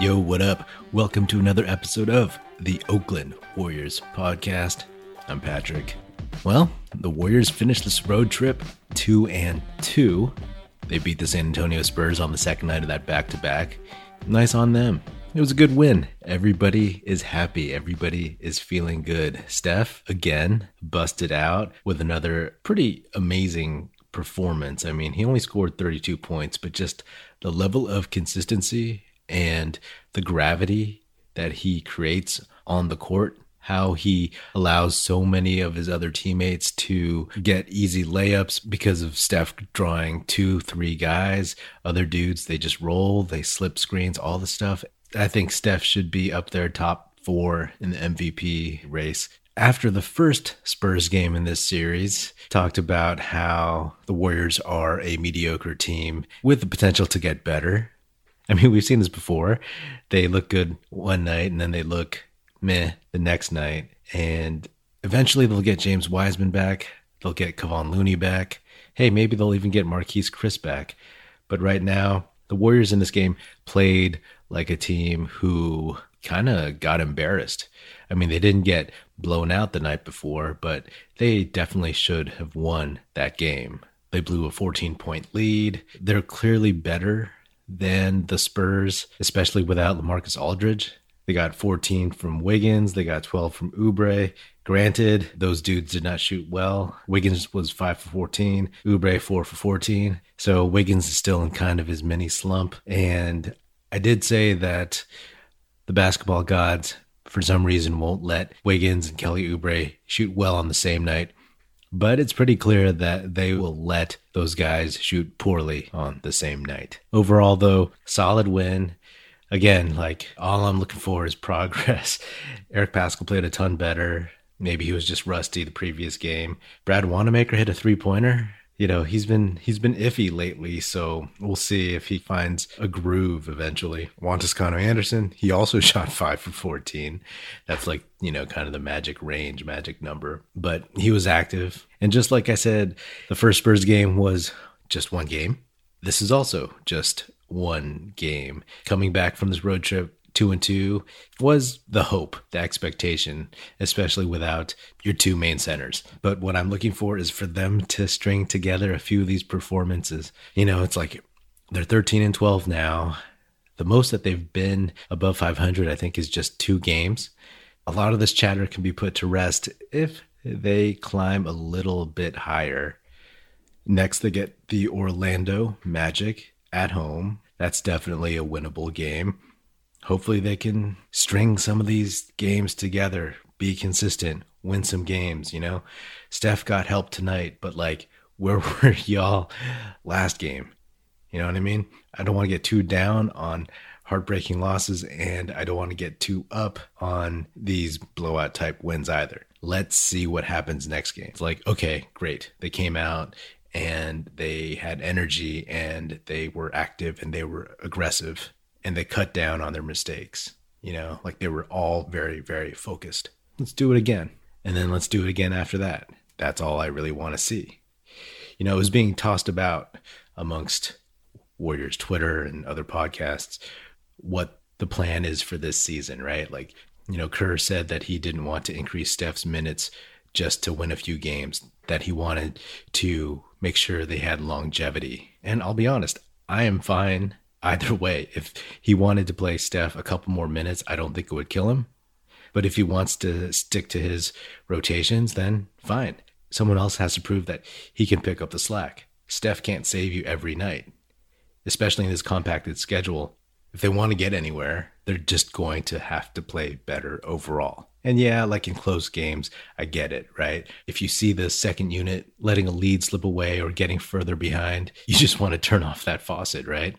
Yo, what up? Welcome to another episode of the Oakland Warriors podcast. I'm Patrick. Well, the Warriors finished this road trip 2 and 2. They beat the San Antonio Spurs on the second night of that back to back. Nice on them. It was a good win. Everybody is happy. Everybody is feeling good. Steph, again, busted out with another pretty amazing performance. I mean, he only scored 32 points, but just the level of consistency and the gravity that he creates on the court how he allows so many of his other teammates to get easy layups because of Steph drawing two, three guys. Other dudes, they just roll, they slip screens, all the stuff. I think Steph should be up there top four in the MVP race. After the first Spurs game in this series, talked about how the Warriors are a mediocre team with the potential to get better. I mean, we've seen this before. They look good one night and then they look meh the next night. And eventually they'll get James Wiseman back. They'll get Kevon Looney back. Hey, maybe they'll even get Marquese Chriss back. But right now, the Warriors in this game played like a team who kind of got embarrassed. I mean, they didn't get blown out the night before, but they definitely should have won that game. They blew a 14 point lead. They're clearly better than the Spurs, especially without Lamarcus Aldridge. They got 14 from Wiggins, they got 12 from Oubre. Granted, those dudes did not shoot well. Wiggins was 5 for 14, Oubre 4 for 14. So Wiggins is still in kind of his mini slump. And I did say that the basketball gods, for some reason, won't let Wiggins and Kelly Oubre shoot well on the same night. But it's pretty clear that they will let those guys shoot poorly on the same night. Overall, though, solid win. Again, like all I'm looking for is progress. Eric Paschall played a ton better. Maybe he was just rusty the previous game. Brad Wanamaker hit a three pointer you know he's been he's been iffy lately so we'll see if he finds a groove eventually. Juan Toscano Anderson he also shot 5 for 14 that's like you know kind of the magic range magic number. But he was active. And just like I said the first Spurs game was just one game. This is also just one game. Coming back from this road trip two and two was the hope, the expectation, especially without your two main centers. But what I'm looking for is for them to string together a few of these performances. You know, it's like they're 13 and 12 now. The most that they've been above 500, I think, is just two games. A lot of this chatter can be put to rest if they climb a little bit higher. Next, they get the Orlando Magic at home. That's definitely a winnable game hopefully they can string some of these games together, be consistent, win some games, you know? Steph got help tonight, but like, where were y'all last game? You know what I mean? I don't want to get too down on heartbreaking losses and I don't want to get too up on these blowout type wins either. Let's see what happens next game. It's like, okay, great. They came out and they had energy and they were active and they were aggressive and they cut down on their mistakes. You know, like they were all very, very focused. Let's do it again. And then let's do it again after that. That's all I really want to see. You know, it was being tossed about amongst Warriors Twitter and other podcasts what the plan is for this season, right? Like, you know, Kerr said that he didn't want to increase Steph's minutes just to win a few games, that he wanted to make sure they had longevity. And I'll be honest, I am fine either way. If he wanted to play Steph a couple more minutes, I don't think it would kill him. But if he wants to stick to his rotations, then fine. Someone else has to prove that he can pick up the slack. Steph can't save you every night, especially in this compacted schedule. If they want to get anywhere, they're just going to have to play better overall. And yeah, like in close games, I get it, right? If you see the second unit letting a lead slip away or getting further behind, you just want to turn off that faucet, right?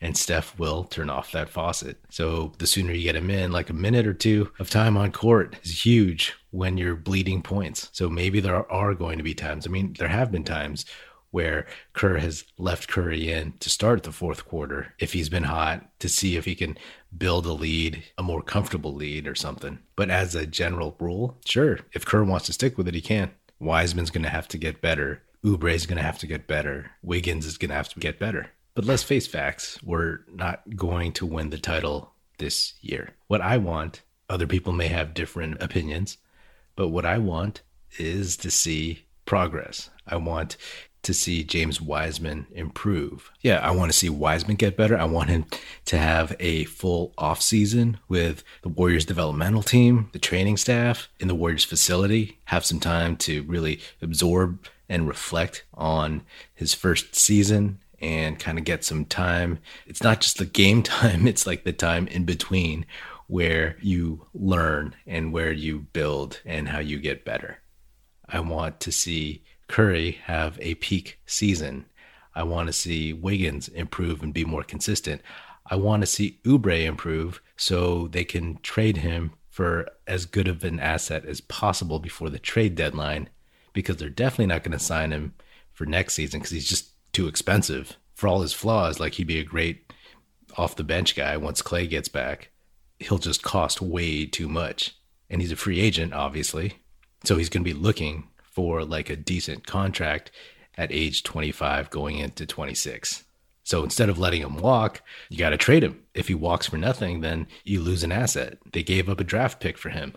And Steph will turn off that faucet. So the sooner you get him in, like a minute or two of time on court is huge when you're bleeding points. So maybe there are going to be times, I mean, there have been times where Kerr has left Curry in to start the fourth quarter if he's been hot to see if he can build a lead, a more comfortable lead or something. But as a general rule, sure, if Kerr wants to stick with it, he can. Wiseman's going to have to get better. Oubre's going to have to get better. Wiggins is going to have to get better. But let's face facts, we're not going to win the title this year. What I want, other people may have different opinions, but what I want is to see progress. I want to see James Wiseman improve. Yeah, I want to see Wiseman get better. I want him to have a full offseason with the Warriors developmental team, the training staff in the Warriors facility, have some time to really absorb and reflect on his first season and kind of get some time. It's not just the game time, it's like the time in between where you learn and where you build and how you get better. I want to see Curry have a peak season. I want to see Wiggins improve and be more consistent. I want to see Oubre improve so they can trade him for as good of an asset as possible before the trade deadline because they're definitely not going to sign him for next season because he's just too expensive. For all his flaws, like he'd be a great off the bench guy once Clay gets back. He'll just cost way too much. And he's a free agent, obviously. So he's going to be looking for like a decent contract at age 25 going into 26. So instead of letting him walk, you got to trade him. If he walks for nothing, then you lose an asset. They gave up a draft pick for him.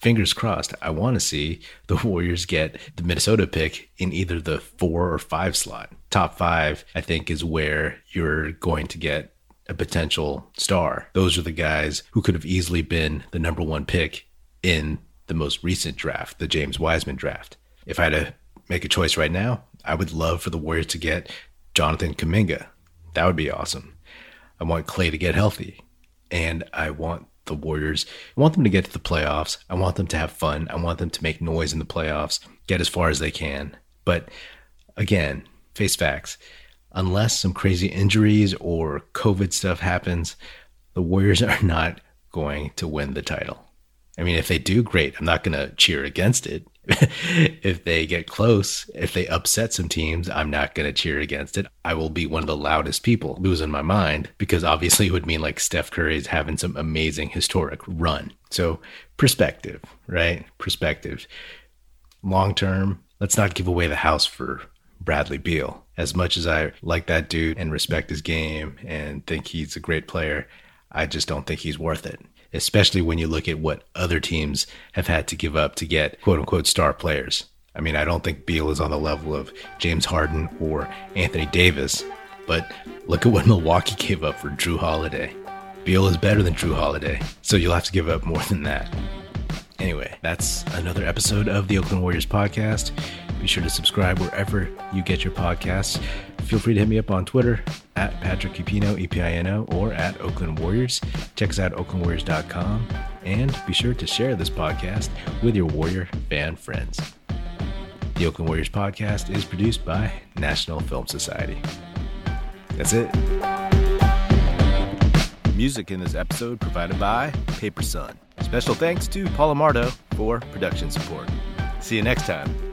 Fingers crossed, I want to see the Warriors get the Minnesota pick in either the four or five slot. Top five, I think, is where you're going to get a potential star. Those are the guys who could have easily been the number one pick in the most recent draft, the James Wiseman draft. If I had to make a choice right now, I would love for the Warriors to get Jonathan Kuminga. That would be awesome. I want Clay to get healthy. And I want the Warriors, I want them to get to the playoffs. I want them to have fun. I want them to make noise in the playoffs, get as far as they can. But again, face facts. Unless some crazy injuries or COVID stuff happens, the Warriors are not going to win the title. I mean, if they do, great. I'm not going to cheer against it. if they get close, if they upset some teams, I'm not going to cheer against it. I will be one of the loudest people losing my mind because obviously it would mean like Steph Curry is having some amazing historic run. So, perspective, right? Perspective. Long term, let's not give away the house for Bradley Beal. As much as I like that dude and respect his game and think he's a great player, I just don't think he's worth it especially when you look at what other teams have had to give up to get quote unquote star players. I mean, I don't think Beal is on the level of James Harden or Anthony Davis, but look at what Milwaukee gave up for Jrue Holiday. Beal is better than Jrue Holiday, so you'll have to give up more than that. Anyway, that's another episode of the Oakland Warriors podcast. Be sure to subscribe wherever you get your podcasts. Feel free to hit me up on Twitter at Patrick Epino, E-P-I-N-O, or at Oakland Warriors. Check us out at oaklandwarriors.com. And be sure to share this podcast with your Warrior fan friends. The Oakland Warriors podcast is produced by National Film Society. That's it. Music in this episode provided by Paper Sun. Special thanks to Paul Amardo for production support. See you next time.